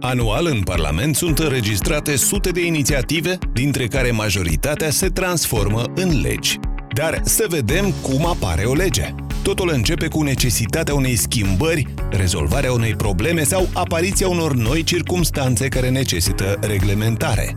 Anual în Parlament sunt înregistrate sute de inițiative, dintre care majoritatea se transformă în legi. Dar să vedem cum apare o lege. Totul începe cu necesitatea unei schimbări, rezolvarea unei probleme sau apariția unor noi circumstanțe care necesită reglementare.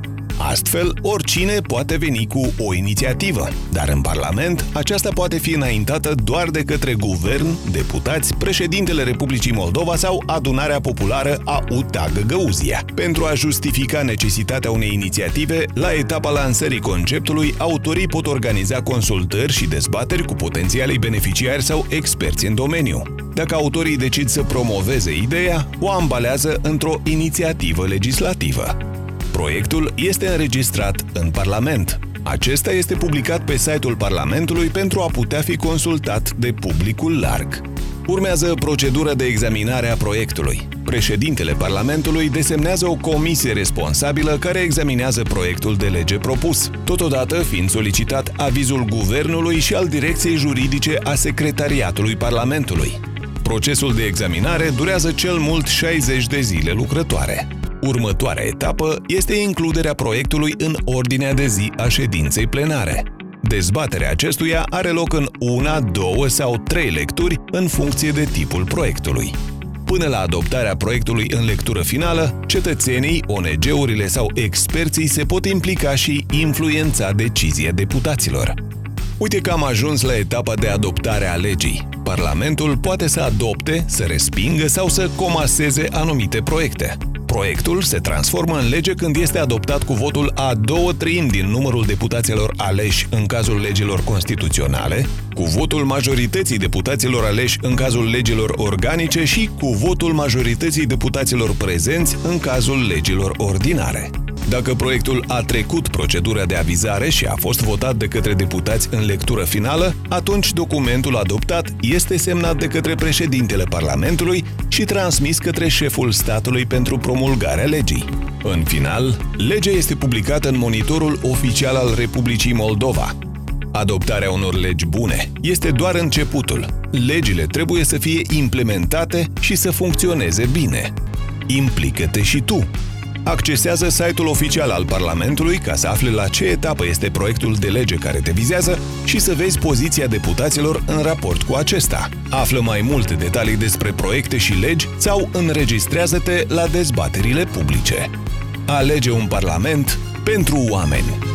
Astfel, oricine poate veni cu o inițiativă, dar în Parlament aceasta poate fi înaintată doar de către guvern, deputați, președintele Republicii Moldova sau adunarea populară a UTAG Găuzia. Pentru a justifica necesitatea unei inițiative, la etapa lansării conceptului, autorii pot organiza consultări și dezbateri cu potențialii beneficiari sau experți în domeniu. Dacă autorii decid să promoveze ideea, o ambalează într-o inițiativă legislativă. Proiectul este înregistrat în Parlament. Acesta este publicat pe site-ul Parlamentului pentru a putea fi consultat de publicul larg. Urmează procedura de examinare a proiectului. Președintele Parlamentului desemnează o comisie responsabilă care examinează proiectul de lege propus, totodată fiind solicitat avizul Guvernului și al Direcției Juridice a Secretariatului Parlamentului. Procesul de examinare durează cel mult 60 de zile lucrătoare. Următoarea etapă este includerea proiectului în ordinea de zi a ședinței plenare. Dezbaterea acestuia are loc în una, două sau trei lecturi în funcție de tipul proiectului. Până la adoptarea proiectului în lectură finală, cetățenii, ONG-urile sau experții se pot implica și influența decizia deputaților. Uite că am ajuns la etapa de adoptare a legii. Parlamentul poate să adopte, să respingă sau să comaseze anumite proiecte. Proiectul se transformă în lege când este adoptat cu votul a două treimi din numărul deputaților aleși în cazul legilor constituționale, cu votul majorității deputaților aleși în cazul legilor organice și cu votul majorității deputaților prezenți în cazul legilor ordinare. Dacă proiectul a trecut procedura de avizare și a fost votat de către deputați în lectură finală, atunci documentul adoptat este semnat de către președintele Parlamentului și transmis către șeful statului pentru promulgarea legii. În final, legea este publicată în monitorul oficial al Republicii Moldova. Adoptarea unor legi bune este doar începutul. Legile trebuie să fie implementate și să funcționeze bine. Implică-te și tu! Accesează site-ul oficial al Parlamentului ca să afli la ce etapă este proiectul de lege care te vizează și să vezi poziția deputaților în raport cu acesta. Află mai multe detalii despre proiecte și legi sau înregistrează-te la dezbaterile publice. Alege un Parlament pentru oameni.